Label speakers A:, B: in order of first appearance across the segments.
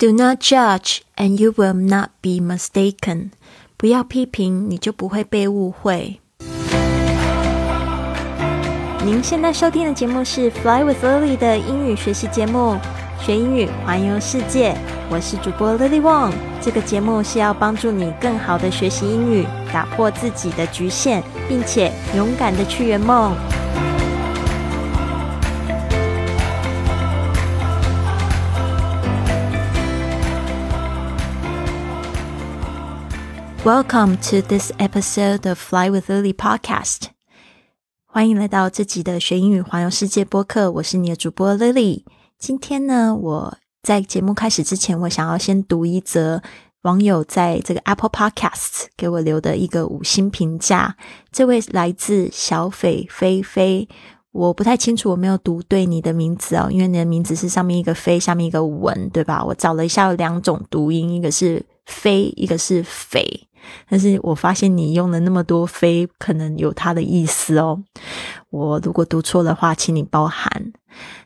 A: Do not judge, and you will not be mistaken. 不要批评，你就不会被误会。您现在收听的节目是《Fly with Lily》的英语学习节目，学英语环游世界。我是主播 Lily Wong。这个节目是要帮助你更好的学习英语，打破自己的局限，并且勇敢的去圆梦。Welcome to this episode of Fly with Lily podcast。欢迎来到这集的学英语环游世界播客，我是你的主播 Lily。今天呢，我在节目开始之前，我想要先读一则网友在这个 Apple Podcast 给我留的一个五星评价。这位来自小斐菲菲，我不太清楚，我没有读对你的名字哦，因为你的名字是上面一个飞，下面一个文，对吧？我找了一下，有两种读音，一个是飞，一个是斐。但是我发现你用了那么多“非”，可能有它的意思哦。我如果读错的话，请你包涵。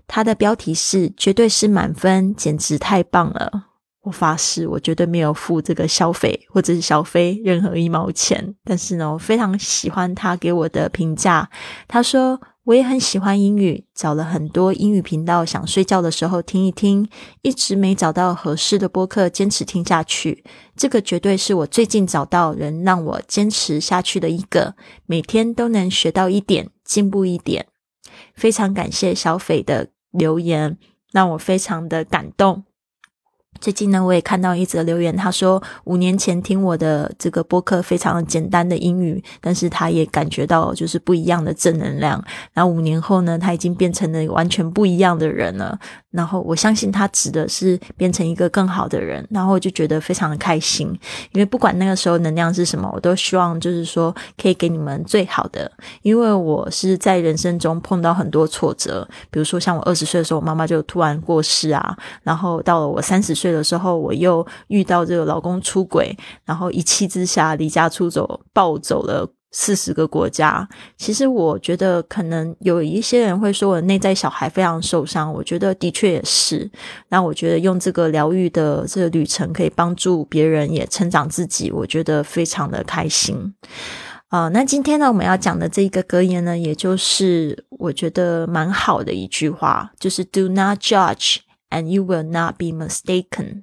A: 它的标题是“绝对是满分，简直太棒了”。我发誓，我绝对没有付这个消费或者是小费任何一毛钱。但是呢，我非常喜欢他给我的评价。他说。我也很喜欢英语，找了很多英语频道，想睡觉的时候听一听，一直没找到合适的播客，坚持听下去。这个绝对是我最近找到人让我坚持下去的一个，每天都能学到一点，进步一点。非常感谢小斐的留言，让我非常的感动。最近呢，我也看到一则留言，他说五年前听我的这个播客非常简单的英语，但是他也感觉到就是不一样的正能量。然后五年后呢，他已经变成了完全不一样的人了。然后我相信他指的是变成一个更好的人。然后我就觉得非常的开心，因为不管那个时候能量是什么，我都希望就是说可以给你们最好的。因为我是在人生中碰到很多挫折，比如说像我二十岁的时候，我妈妈就突然过世啊，然后到了我三十岁。的时候，我又遇到这个老公出轨，然后一气之下离家出走，暴走了四十个国家。其实我觉得，可能有一些人会说我内在小孩非常受伤，我觉得的确也是。那我觉得用这个疗愈的这个旅程，可以帮助别人也成长自己，我觉得非常的开心。啊，那今天呢，我们要讲的这一个格言呢，也就是我觉得蛮好的一句话，就是 “Do not judge”。And you will not be mistaken。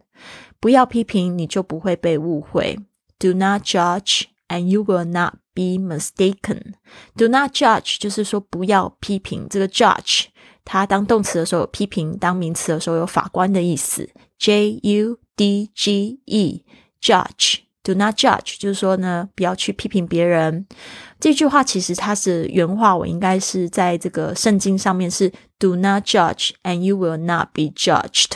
A: 不要批评，你就不会被误会。Do not judge, and you will not be mistaken. Do not judge 就是说不要批评。这个 judge 它当动词的时候有批评，当名词的时候有法官的意思。J U D G E judge。Do not judge 就是说呢，不要去批评别人。这句话其实它是原话，我应该是在这个圣经上面是 "Do not judge, and you will not be judged"，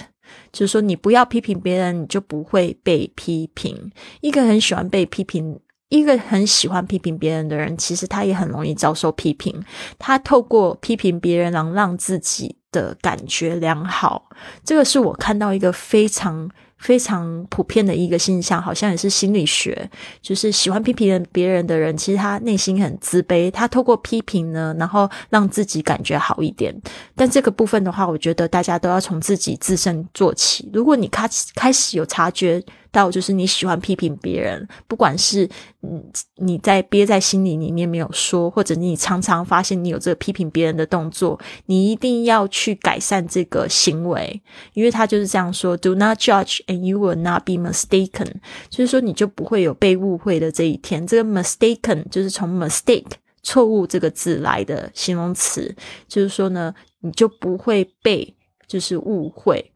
A: 就是说你不要批评别人，你就不会被批评。一个很喜欢被批评、一个很喜欢批评别人的人，其实他也很容易遭受批评。他透过批评别人，能让自己的感觉良好。这个是我看到一个非常。非常普遍的一个现象，好像也是心理学，就是喜欢批评别人的人，其实他内心很自卑。他透过批评呢，然后让自己感觉好一点。但这个部分的话，我觉得大家都要从自己自身做起。如果你开开始有察觉。到就是你喜欢批评别人，不管是嗯你在憋在心里里面没有说，或者你常常发现你有这个批评别人的动作，你一定要去改善这个行为，因为他就是这样说：Do not judge, and you will not be mistaken。就是说你就不会有被误会的这一天。这个 mistaken 就是从 mistake 错误这个字来的形容词，就是说呢，你就不会被就是误会。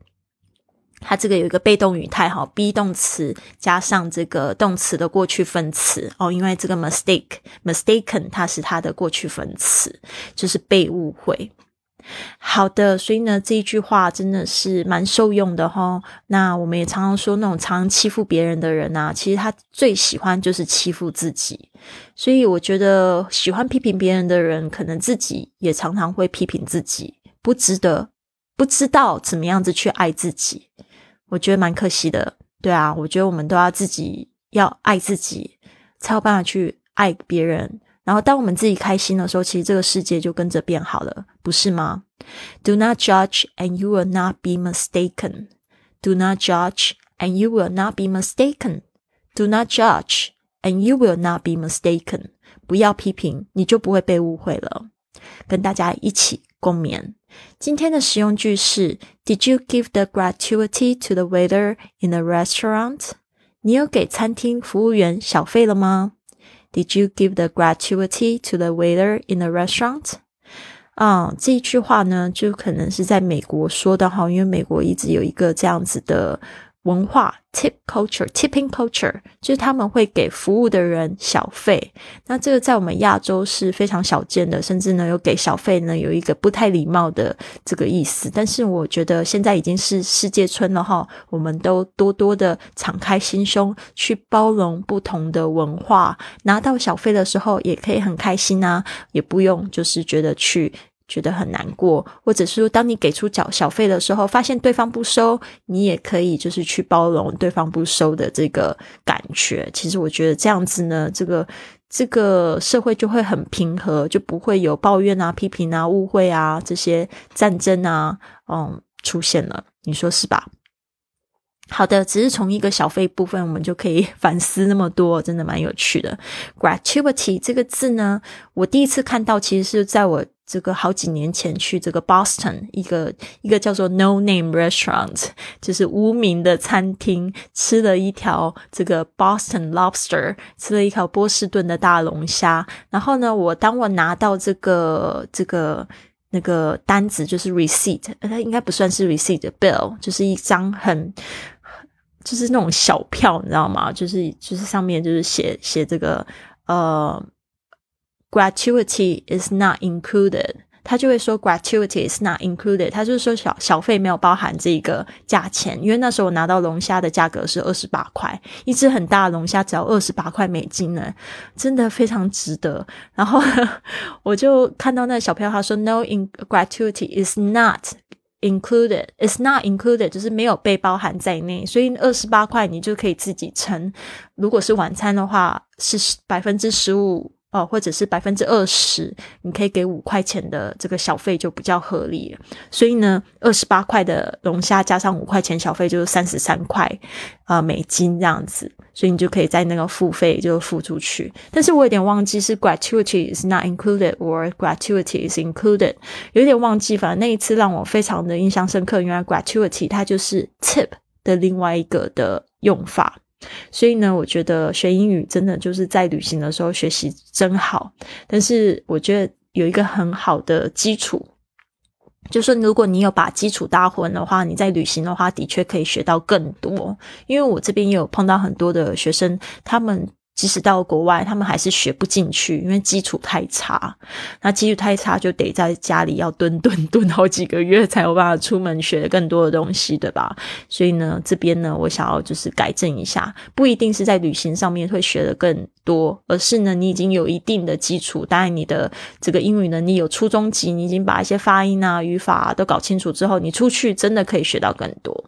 A: 它这个有一个被动语态哈，be 动词加上这个动词的过去分词哦，因为这个 mistake，mistaken 它是它的过去分词，就是被误会。好的，所以呢这一句话真的是蛮受用的哈。那我们也常常说，那种常欺负别人的人啊，其实他最喜欢就是欺负自己。所以我觉得喜欢批评别人的人，可能自己也常常会批评自己，不值得，不知道怎么样子去爱自己。我觉得蛮可惜的，对啊，我觉得我们都要自己要爱自己，才有办法去爱别人。然后，当我们自己开心的时候，其实这个世界就跟着变好了，不是吗？Do not judge, and you will not be mistaken. Do not judge, and you will not be mistaken. Do not judge, and you will not be mistaken. 不要批评，你就不会被误会了。跟大家一起共勉。今天的实用句是：Did you give the gratuity to the waiter in the restaurant？你有给餐厅服务员小费了吗？Did you give the gratuity to the waiter in the restaurant？啊，这一句话呢，就可能是在美国说的哈，因为美国一直有一个这样子的。文化 tip culture tipping culture 就是他们会给服务的人小费，那这个在我们亚洲是非常少见的，甚至呢有给小费呢有一个不太礼貌的这个意思。但是我觉得现在已经是世界村了哈，我们都多多的敞开心胸去包容不同的文化，拿到小费的时候也可以很开心啊，也不用就是觉得去。觉得很难过，或者是说，当你给出小小费的时候，发现对方不收，你也可以就是去包容对方不收的这个感觉。其实我觉得这样子呢，这个这个社会就会很平和，就不会有抱怨啊、批评啊、误会啊这些战争啊，嗯，出现了。你说是吧？好的，只是从一个小费部分，我们就可以反思那么多，真的蛮有趣的。gratuity 这个字呢，我第一次看到，其实是在我。这个好几年前去这个 Boston 一个一个叫做 No Name Restaurant，就是无名的餐厅，吃了一条这个 Boston Lobster，吃了一条波士顿的大龙虾。然后呢，我当我拿到这个这个那个单子，就是 receipt，它应该不算是 receipt，bill，就是一张很就是那种小票，你知道吗？就是就是上面就是写写这个呃。gratuity is not included，他就会说 gratuity is not included，他就是说小小费没有包含这个价钱，因为那时候我拿到龙虾的价格是二十八块，一只很大的龙虾只要二十八块美金呢，真的非常值得。然后 我就看到那小票，他说 no in gratuity is not included, is not included，就是没有被包含在内，所以二十八块你就可以自己乘。如果是晚餐的话，是百分之十五。哦，或者是百分之二十，你可以给五块钱的这个小费就比较合理了。所以呢，二十八块的龙虾加上五块钱小费就是三十三块啊美金这样子，所以你就可以在那个付费就付出去。但是我有点忘记是 gratuity is not included or gratuity is included，有点忘记。反正那一次让我非常的印象深刻，原来 gratuity 它就是 tip 的另外一个的用法。所以呢，我觉得学英语真的就是在旅行的时候学习真好。但是我觉得有一个很好的基础，就是如果你有把基础搭稳的话，你在旅行的话的确可以学到更多。因为我这边也有碰到很多的学生，他们。即使到国外，他们还是学不进去，因为基础太差。那基础太差，就得在家里要蹲蹲 蹲好几个月，才有办法出门学更多的东西，对吧？所以呢，这边呢，我想要就是改正一下，不一定是在旅行上面会学的更多，而是呢，你已经有一定的基础，当然你的这个英语能力有初中级，你已经把一些发音啊、语法都搞清楚之后，你出去真的可以学到更多。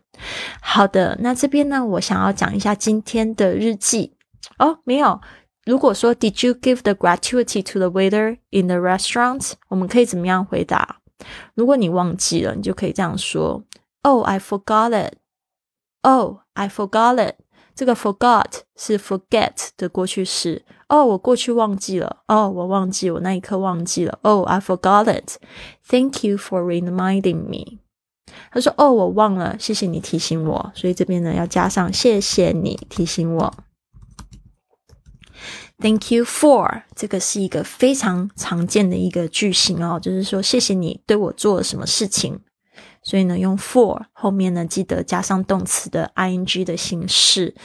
A: 好的，那这边呢，我想要讲一下今天的日记。哦，没有。如果说 Did you give the gratuity to the waiter in the restaurant？我们可以怎么样回答？如果你忘记了，你就可以这样说：Oh, I forgot it. Oh, I forgot it. 这个 forgot 是 forget 的过去式。哦，我过去忘记了。哦，我忘记，我那一刻忘记了。Oh, I forgot it. Thank you for reminding me. 他说：哦，我忘了，谢谢你提醒我。所以这边呢要加上谢谢你提醒我。 Thank you for 这个是一个非常常见的一个句型哦，就是说谢谢你对我做了什么事情，所以呢用 for 后面呢记得加上动词的 ing 的形式。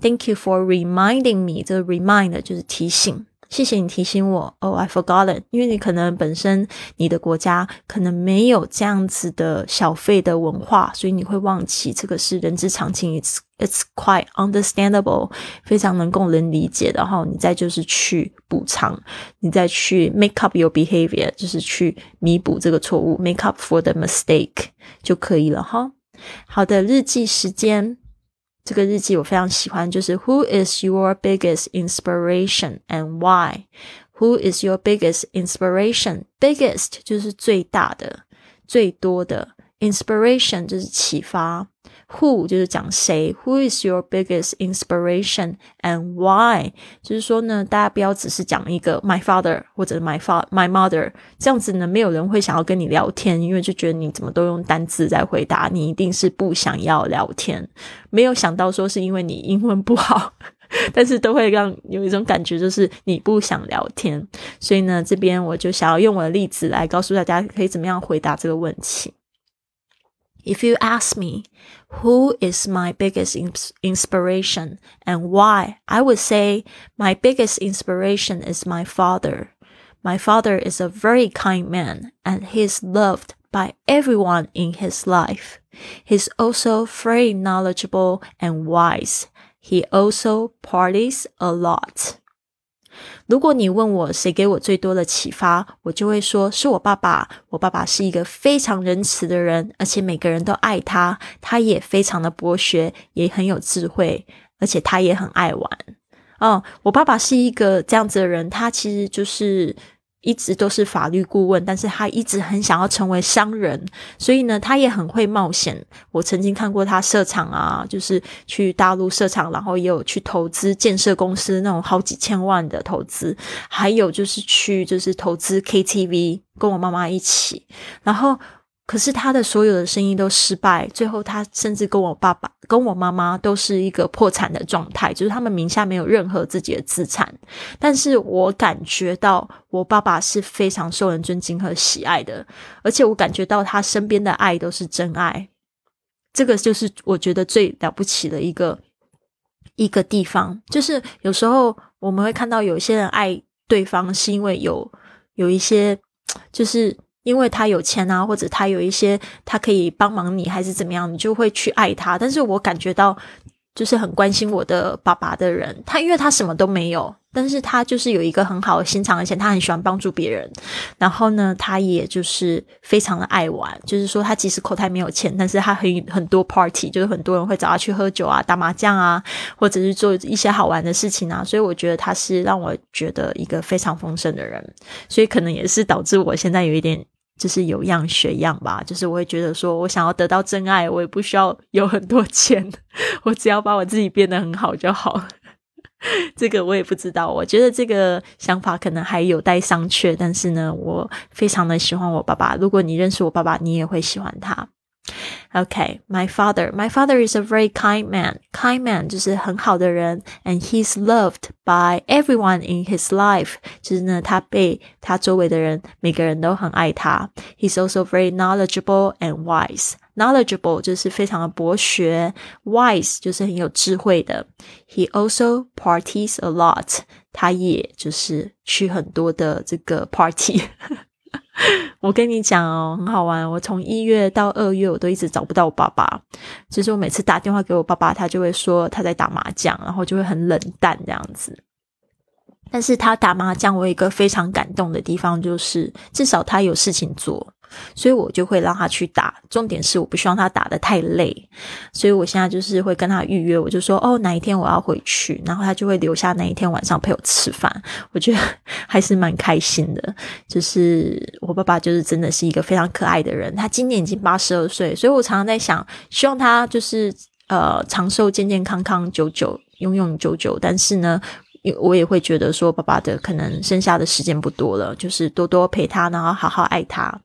A: Thank you for reminding me，这个 remind 就是提醒。谢谢你提醒我，Oh, I forgot it。因为你可能本身你的国家可能没有这样子的小费的文化，所以你会忘记，这个是人之常情，It's It's quite understandable，非常能够人理解。然后你再就是去补偿，你再去 make up your behavior，就是去弥补这个错误，make up for the mistake 就可以了哈。好的，日记时间。这个日记我非常喜欢，就是 Who is your biggest inspiration and why? Who is your biggest inspiration? Biggest 就是最大的、最多的，inspiration 就是启发。Who 就是讲谁，Who is your biggest inspiration and why？就是说呢，大家不要只是讲一个 my father 或者 my father my mother，这样子呢，没有人会想要跟你聊天，因为就觉得你怎么都用单字在回答，你一定是不想要聊天。没有想到说是因为你英文不好，但是都会让有一种感觉，就是你不想聊天。所以呢，这边我就想要用我的例子来告诉大家，可以怎么样回答这个问题。If you ask me who is my biggest inspiration and why, I would say my biggest inspiration is my father. My father is a very kind man and he is loved by everyone in his life. He's also very knowledgeable and wise. He also parties a lot. 如果你问我谁给我最多的启发，我就会说是我爸爸。我爸爸是一个非常仁慈的人，而且每个人都爱他。他也非常的博学，也很有智慧，而且他也很爱玩。哦，我爸爸是一个这样子的人，他其实就是。一直都是法律顾问，但是他一直很想要成为商人，所以呢，他也很会冒险。我曾经看过他设厂啊，就是去大陆设厂，然后也有去投资建设公司那种好几千万的投资，还有就是去就是投资 KTV，跟我妈妈一起，然后。可是他的所有的生意都失败，最后他甚至跟我爸爸、跟我妈妈都是一个破产的状态，就是他们名下没有任何自己的资产。但是我感觉到我爸爸是非常受人尊敬和喜爱的，而且我感觉到他身边的爱都是真爱。这个就是我觉得最了不起的一个一个地方，就是有时候我们会看到有些人爱对方是因为有有一些就是。因为他有钱啊，或者他有一些他可以帮忙你，还是怎么样，你就会去爱他。但是我感觉到，就是很关心我的爸爸的人，他因为他什么都没有。但是他就是有一个很好的心肠，而且他很喜欢帮助别人。然后呢，他也就是非常的爱玩，就是说他即使口袋没有钱，但是他很很多 party，就是很多人会找他去喝酒啊、打麻将啊，或者是做一些好玩的事情啊。所以我觉得他是让我觉得一个非常丰盛的人。所以可能也是导致我现在有一点就是有样学样吧，就是我会觉得说我想要得到真爱，我也不需要有很多钱，我只要把我自己变得很好就好。这个我也不知道，我觉得这个想法可能还有待商榷。但是呢，我非常的喜欢我爸爸。如果你认识我爸爸，你也会喜欢他。Okay, my father. My father is a very kind man. Kind man 就是很好的人，and he's loved by everyone in his life. 就是呢，他被他周围的人每个人都很爱他。He's also very knowledgeable and wise. Knowledgeable 就是非常的博学，wise 就是很有智慧的。He also parties a lot. 他也就是去很多的这个 party。 我跟你讲哦，很好玩。我从一月到二月，我都一直找不到我爸爸。其实我每次打电话给我爸爸，他就会说他在打麻将，然后就会很冷淡这样子。但是他打麻将，我有一个非常感动的地方，就是至少他有事情做。所以我就会让他去打，重点是我不希望他打的太累，所以我现在就是会跟他预约，我就说哦哪一天我要回去，然后他就会留下那一天晚上陪我吃饭，我觉得还是蛮开心的。就是我爸爸就是真的是一个非常可爱的人，他今年已经八十二岁，所以我常常在想，希望他就是呃长寿、健健康康、久久、永永久久。但是呢，我也会觉得说，爸爸的可能剩下的时间不多了，就是多多陪他，然后好好爱他。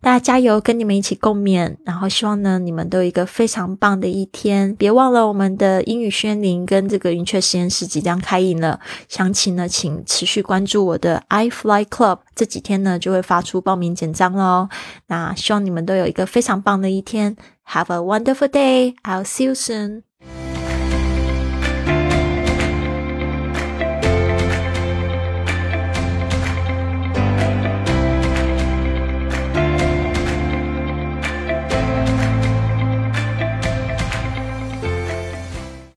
A: 大家加油，跟你们一起共勉。然后希望呢，你们都有一个非常棒的一天。别忘了我们的英语宣灵跟这个云雀实验室即将开营了。详情呢，请持续关注我的 i Fly Club。这几天呢，就会发出报名简章喽。那希望你们都有一个非常棒的一天。Have a wonderful day. I'll see you soon.